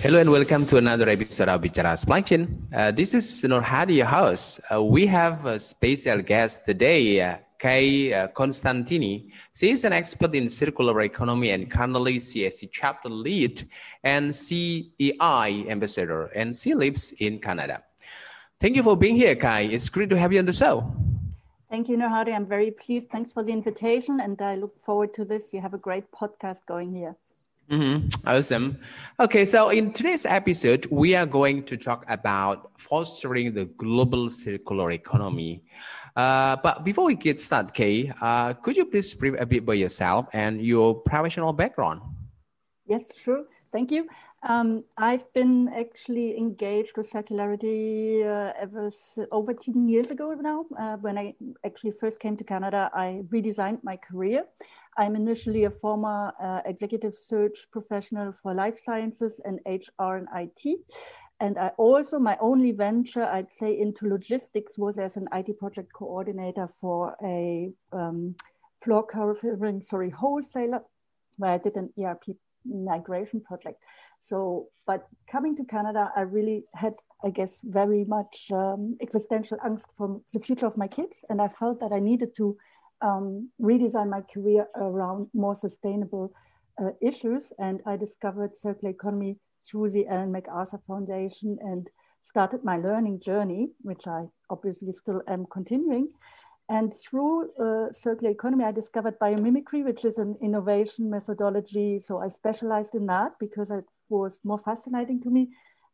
Hello and welcome to another episode of Bichara Supply Chain. Uh, this is Nur Hadi, your host. Uh, we have a special guest today, uh, Kay uh, Constantini. She is an expert in circular economy and currently CSC chapter lead and CEI ambassador, and she lives in Canada. Thank you for being here, Kai. It's great to have you on the show. Thank you, Nur Hadi. I'm very pleased. Thanks for the invitation, and I look forward to this. You have a great podcast going here. Mm-hmm. Awesome. Okay, so in today's episode, we are going to talk about fostering the global circular economy. Uh, but before we get started, Kay, uh, could you please brief a bit about yourself and your professional background? Yes, sure. Thank you. Um, I've been actually engaged with circularity uh, ever over 10 years ago now. Uh, when I actually first came to Canada, I redesigned my career. I'm initially a former uh, executive search professional for life sciences and HR and IT. And I also, my only venture, I'd say, into logistics was as an IT project coordinator for a um, floor covering, sorry, wholesaler, where I did an ERP migration project. So, but coming to Canada, I really had, I guess, very much um, existential angst for the future of my kids. And I felt that I needed to um, redesign my career around more sustainable uh, issues. And I discovered circular economy through the Ellen MacArthur Foundation and started my learning journey, which I obviously still am continuing. And through uh, circular economy, I discovered biomimicry, which is an innovation methodology. So I specialized in that because it was more fascinating to me.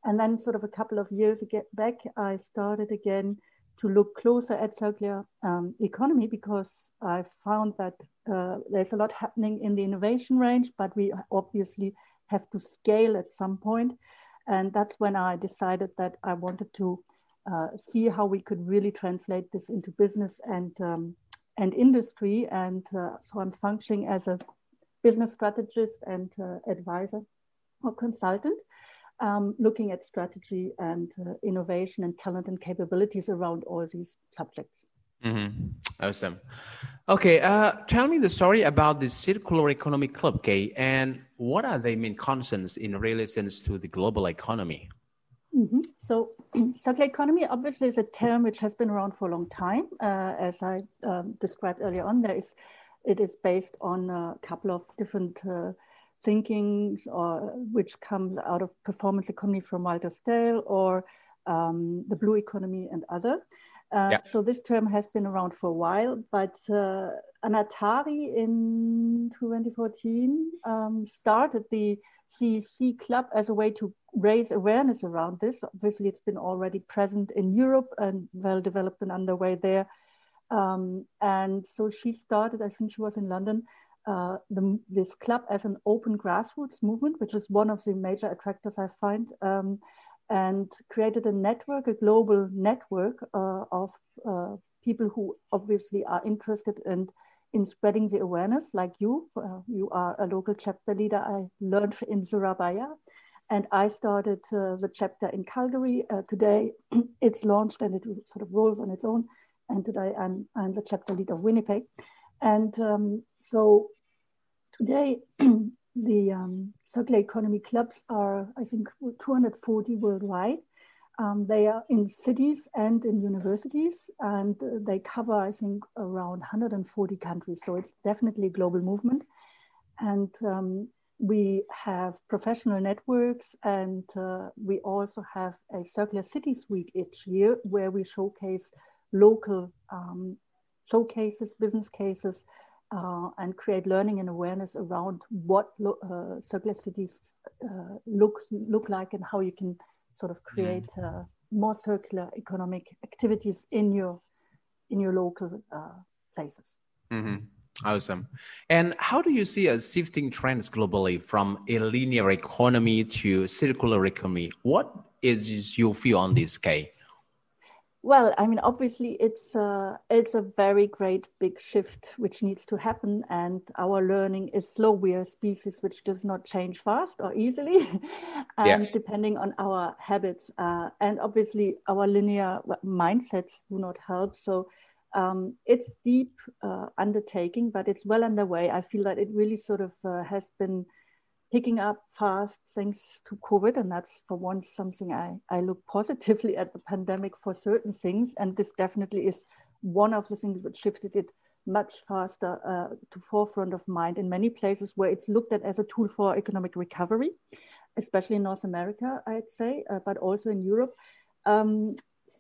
And then, sort of a couple of years ago back, I started again to look closer at circular um, economy because I found that uh, there's a lot happening in the innovation range, but we obviously have to scale at some point. And that's when I decided that I wanted to uh, see how we could really translate this into business and um, and industry. And uh, so I'm functioning as a business strategist and uh, advisor or consultant, um, looking at strategy and uh, innovation and talent and capabilities around all these subjects. Mm-hmm. Awesome. Okay, uh, tell me the story about the Circular Economy Club, Kay, and what are the main concerns in relation to the global economy? Mm-hmm. So, circular economy obviously is a term which has been around for a long time. Uh, as I um, described earlier on, there is it is based on a couple of different uh, thinkings, or which comes out of performance economy from Walter Stahel or um, the blue economy and other. Uh, yeah. So this term has been around for a while, but uh, Anna Tari in 2014 um, started the CEC Club as a way to raise awareness around this. Obviously, it's been already present in Europe and well developed and underway there. Um, and so she started, I think she was in London, uh, the, this club as an open grassroots movement, which is one of the major attractors I find. Um, and created a network, a global network uh, of uh, people who obviously are interested in, in spreading the awareness, like you. Uh, you are a local chapter leader. I learned in Surabaya. And I started uh, the chapter in Calgary. Today it's launched and it sort of rolls on its own. And today I'm, I'm the chapter lead of Winnipeg. And um, so today the um, circular economy clubs are, I think, 240 worldwide. Um, they are in cities and in universities, and they cover, I think, around 140 countries. So it's definitely a global movement. And um, we have professional networks, and uh, we also have a Circular Cities Week each year where we showcase local um, showcases, business cases, uh, and create learning and awareness around what lo- uh, circular cities uh, look look like and how you can sort of create mm. more circular economic activities in your in your local uh, places. Mm-hmm. Awesome. And how do you see a shifting trends globally from a linear economy to circular economy? What is your view on this, Kay? Well, I mean, obviously, it's a, it's a very great big shift which needs to happen, and our learning is slow. We are a species which does not change fast or easily, and yeah. depending on our habits, uh, and obviously our linear mindsets do not help. So um, it's deep uh, undertaking, but it's well underway. I feel that it really sort of uh, has been picking up fast thanks to COVID. And that's for once something I, I look positively at the pandemic for certain things. And this definitely is one of the things that shifted it much faster uh, to forefront of mind in many places where it's looked at as a tool for economic recovery, especially in North America, I'd say, uh, but also in Europe. Um,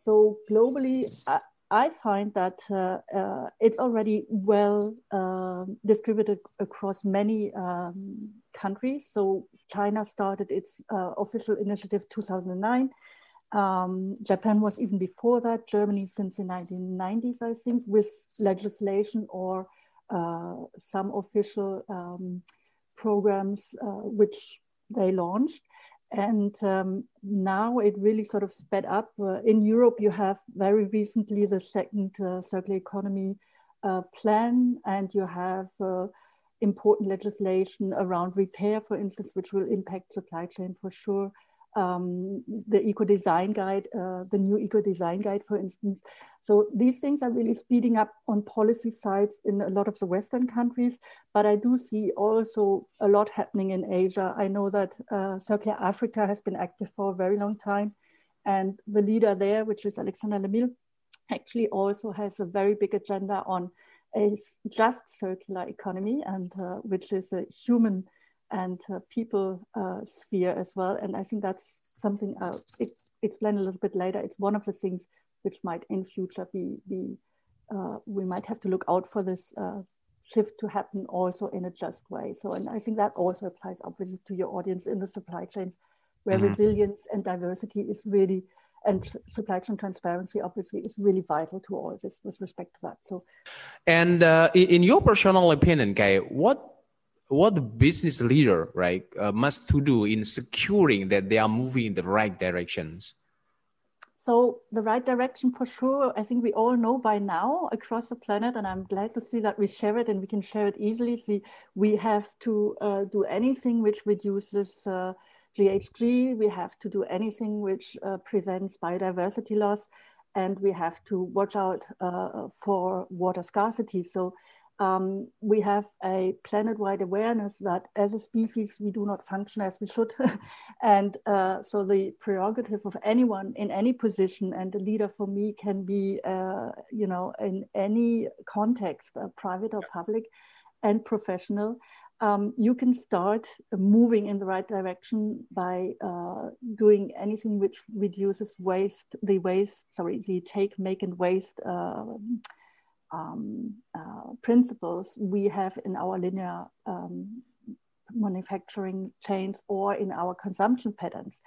so globally, uh, I find that uh, uh, it's already well uh, distributed across many um, countries. So China started its uh, official initiative 2009. Um, Japan was even before that. Germany since the 1990s, I think, with legislation or uh, some official um, programs uh, which they launched. And um, now it really sort of sped up. Uh, in Europe, you have very recently the second uh, circular economy uh, plan, and you have uh, important legislation around repair, for instance, which will impact supply chain for sure um, the eco design guide, uh, the new eco design guide, for instance. So these things are really speeding up on policy sides in a lot of the Western countries, but I do see also a lot happening in Asia. I know that uh, Circular Africa has been active for a very long time, and the leader there, which is Alexandre Lemille, actually also has a very big agenda on a just circular economy, and uh, which is a human and uh, people uh, sphere as well. And I think that's something I'll explain a little bit later. It's one of the things which might in future be, be uh, we might have to look out for this uh, shift to happen also in a just way. So, and I think that also applies obviously to your audience in the supply chains, where mm-hmm. resilience and diversity is really, and supply chain transparency obviously is really vital to all this with respect to that. So, and uh, in your personal opinion, Kay, what what business leader right uh, must to do in securing that they are moving in the right directions? So the right direction for sure i think we all know by now across the planet and i'm glad to see that we share it and we can share it easily. See we have to uh, do anything which reduces uh, ghg we have to do anything which uh, prevents biodiversity loss and we have to watch out uh, for water scarcity. So um, we have a planet-wide awareness that as a species we do not function as we should. And uh, so the prerogative of anyone in any position and the leader for me can be uh, you know in any context uh, private or public and professional. Um, you can start moving in the right direction by uh, doing anything which reduces waste the waste sorry the take make and waste uh, um, uh, principles we have in our linear um, manufacturing chains or in our consumption patterns.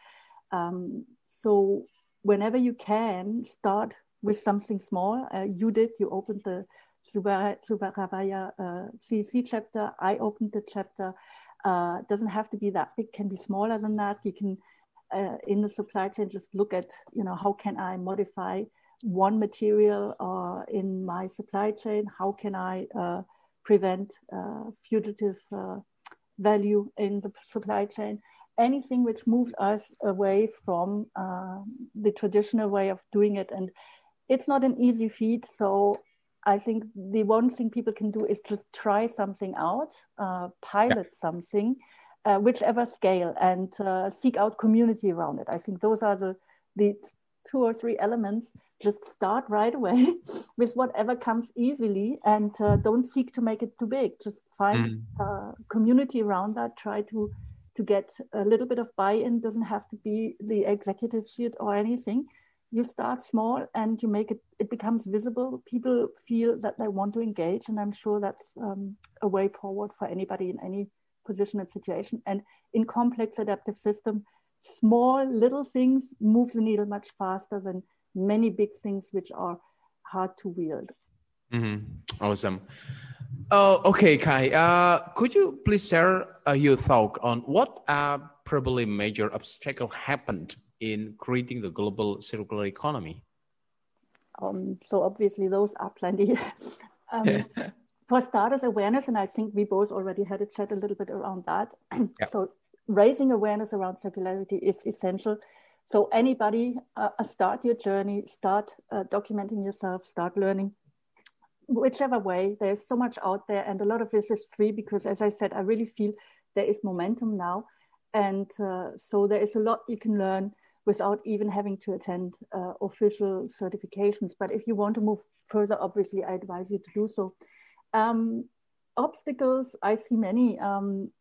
Um, so whenever you can, start with something small. Uh, you did, you opened the Surabaya uh, CEC chapter. I opened the chapter. Uh, doesn't have to be that big, can be smaller than that. You can, uh, in the supply chain, just look at, you know, how can I modify one material uh, in my supply chain? How can I uh, prevent uh, fugitive uh, value in the supply chain? Anything which moves us away from uh, the traditional way of doing it. And it's not an easy feat. So I think the one thing people can do is just try something out, uh, pilot yeah. something, whichever scale, and seek out community around it. I think those are the the two or three elements just start right away with whatever comes easily and uh, don't seek to make it too big. Just find mm. community around that. Try to to get a little bit of buy-in. Doesn't have to be the executive suite or anything. You start small and you make it it becomes visible. People feel that they want to engage and i'm sure that's um, a way forward for anybody in any position and situation. And in complex adaptive system small little things move the needle much faster than many big things which are hard to wield. Mm-hmm. Awesome. Oh, okay, Kai. Uh, could you please share uh, your thought on what are probably major obstacles happened in creating the global circular economy? Um, so obviously those are plenty. um, for starters, awareness, and I think we both already had a chat a little bit around that. Yeah. So raising awareness around circularity is essential. So anybody, uh, start your journey, start uh, documenting yourself, start learning. Whichever way, there's so much out there, and a lot of this is free because, as I said, I really feel there is momentum now, and uh, so there is a lot you can learn without even having to attend uh, official certifications. But if you want to move further, obviously, I advise you to do so. Um, obstacles, I see many. Um,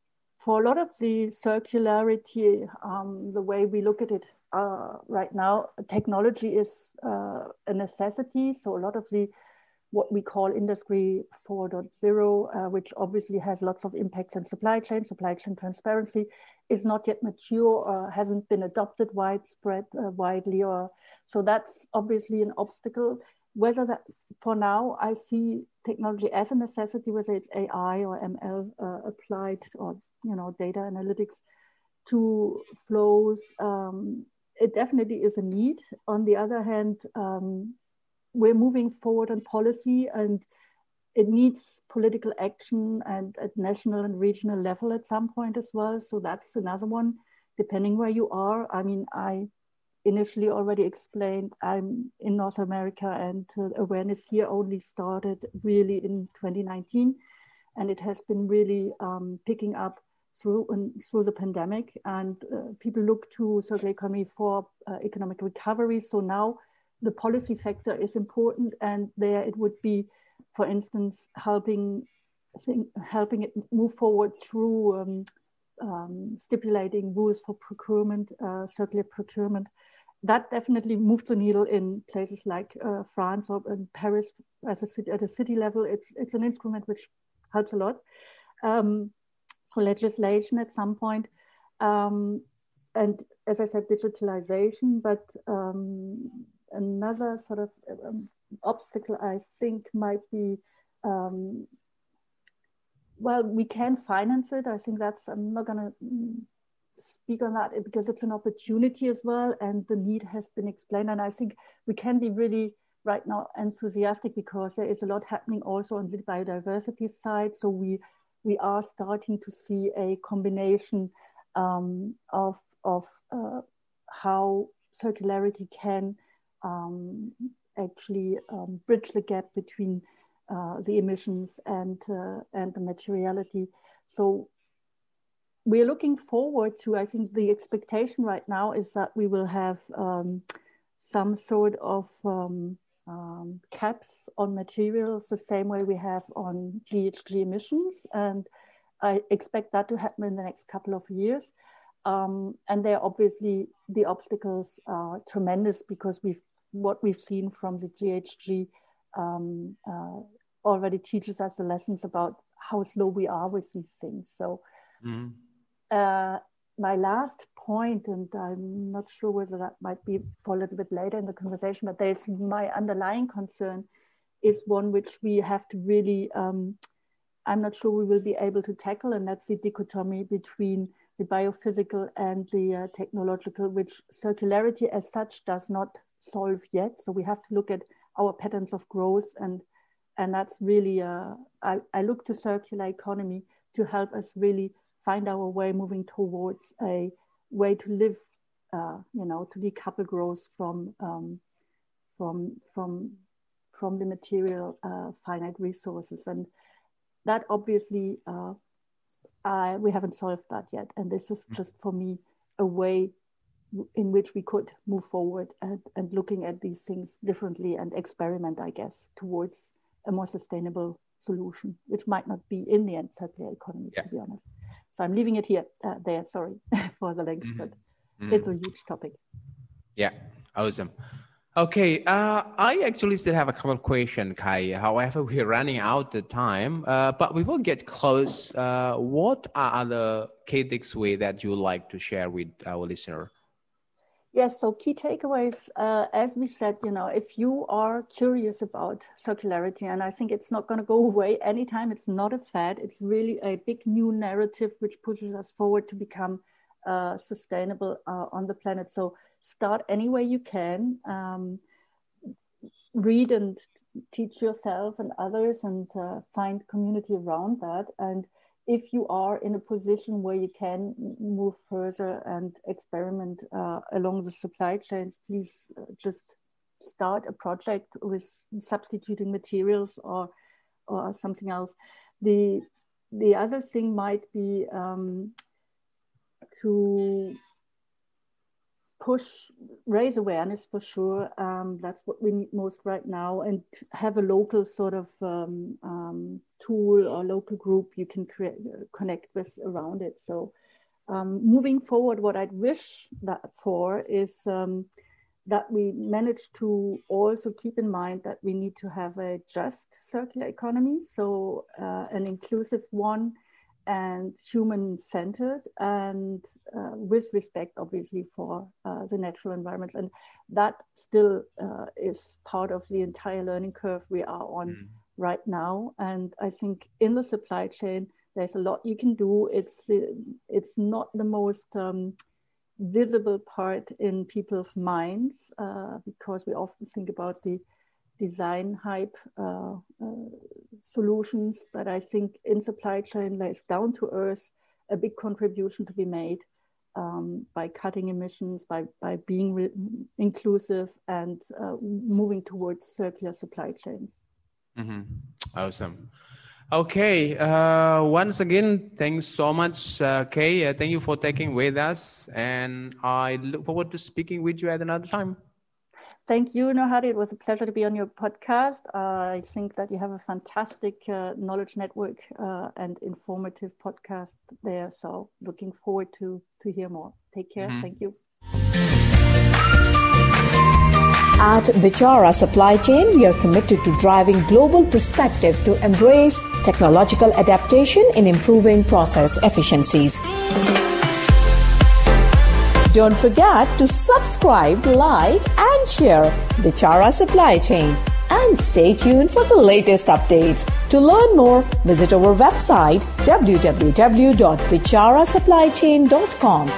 for a lot of the circularity, um, the way we look at it uh, right now, technology is uh, a necessity. So a lot of the what we call industry 4.0, uh, which obviously has lots of impacts on supply chain, supply chain transparency, is not yet mature or hasn't been adopted widespread uh, widely. Or so that's obviously an obstacle. Whether that for now I see technology as a necessity, whether it's AI or ML uh, applied or you know data analytics to flows, um, it definitely is a need. On the other hand, um, we're moving forward on policy and it needs political action and at national and regional level at some point as well. So that's another one, depending where you are. I mean, I initially already explained I'm in North America and uh, awareness here only started really in 2019. And it has been really um, picking up through through the pandemic and uh, people look to circular economy for uh, economic recovery. So now the policy factor is important, and there it would be, for instance, helping helping it move forward through um, um, stipulating rules for procurement, uh, circular procurement. That definitely moves the needle in places like uh, France or in Paris as a city, at a city level. It's it's an instrument which helps a lot. Um, so legislation at some point. Um, and as I said, digitalization, but um, another sort of um, obstacle I think might be um, well, we can finance it. I think that's, I'm not going to mm, speak on that because it's an opportunity as well. And the need has been explained. And I think we can be really right now enthusiastic because there is a lot happening also on the biodiversity side. So we, we are starting to see a combination um, of, of uh, how circularity can um, actually um, bridge the gap between uh, the emissions and uh, and the materiality. So we're looking forward to. I think the expectation right now is that we will have um, some sort of um, um, caps on materials, the same way we have on GHG emissions, and I expect that to happen in the next couple of years. Um, and there obviously the obstacles are tremendous because we've what we've seen from the GHG um, uh, already teaches us the lessons about how slow we are with these things. So, mm-hmm. uh, my last point, and I'm not sure whether that might be for a little bit later in the conversation, but there's my underlying concern is one which we have to really, um, I'm not sure we will be able to tackle, and that's the dichotomy between the biophysical and the uh, technological, which circularity as such does not solve yet. So we have to look at our patterns of growth and and that's really uh, I, I look to circular economy to help us really find our way moving towards a way to live uh, you know to decouple growth from um, from from from the material uh, finite resources and that obviously uh, I, we haven't solved that yet and this is just for me a way in which we could move forward and, and looking at these things differently and experiment, I guess, towards a more sustainable solution, which might not be in the end circular economy, yeah. to be honest. So I'm leaving it here, uh, there, sorry for the links, mm-hmm. but mm-hmm. it's a huge topic. Yeah, awesome. Okay, uh, I actually still have a couple of questions, Kai. However, we're running out the time. Uh, but we will get close. Uh, what are the key way that you would like to share with our listener? Yes, so key takeaways, uh, as we said, you know, if you are curious about circularity, and I think it's not going to go away anytime, it's not a fad, it's really a big new narrative which pushes us forward to become uh, sustainable uh, on the planet. So start any way you can, um, read and teach yourself and others, and uh, find community around that. And if you are in a position where you can move further and experiment uh, along the supply chains, please uh, just start a project with substituting materials or or something else. The the other thing might be um, to push, raise awareness for sure. Um, that's what we need most right now, and have a local sort of um, um, tool or local group you can create, connect with around it. So, um, moving forward, what I'd wish that for is um, that we manage to also keep in mind that we need to have a just circular economy, so uh, an inclusive one and human centered and uh, with respect obviously for uh, the natural environments and that still uh, is part of the entire learning curve we are on mm. right now. And i think in the supply chain there's a lot you can do. It's it's not the most um, visible part in people's minds uh, because we often think about the design hype uh, uh, solutions, but I think in supply chain there's down to earth a big contribution to be made um, by cutting emissions, by, by being inclusive and uh, moving towards circular supply chains. Mm-hmm. Awesome. Okay. Uh, once again, thanks so much, uh, Kay. Uh, thank you for taking with us, and I look forward to speaking with you at another time. Thank you, Nur Hadi. It was a pleasure to be on your podcast. Uh, I think that you have a fantastic uh, knowledge network uh, and informative podcast there. So, looking forward to to hear more. Take care. Mm-hmm. Thank you. At Bichara Supply Chain, we are committed to driving global perspective to embrace technological adaptation in improving process efficiencies. Don't forget to subscribe, like, and share Bichara Supply Chain. And stay tuned for the latest updates. To learn more, visit our website www.bicharasupplychain.com.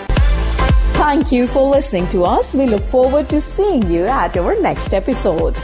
Thank you for listening to us. We look forward to seeing you at our next episode.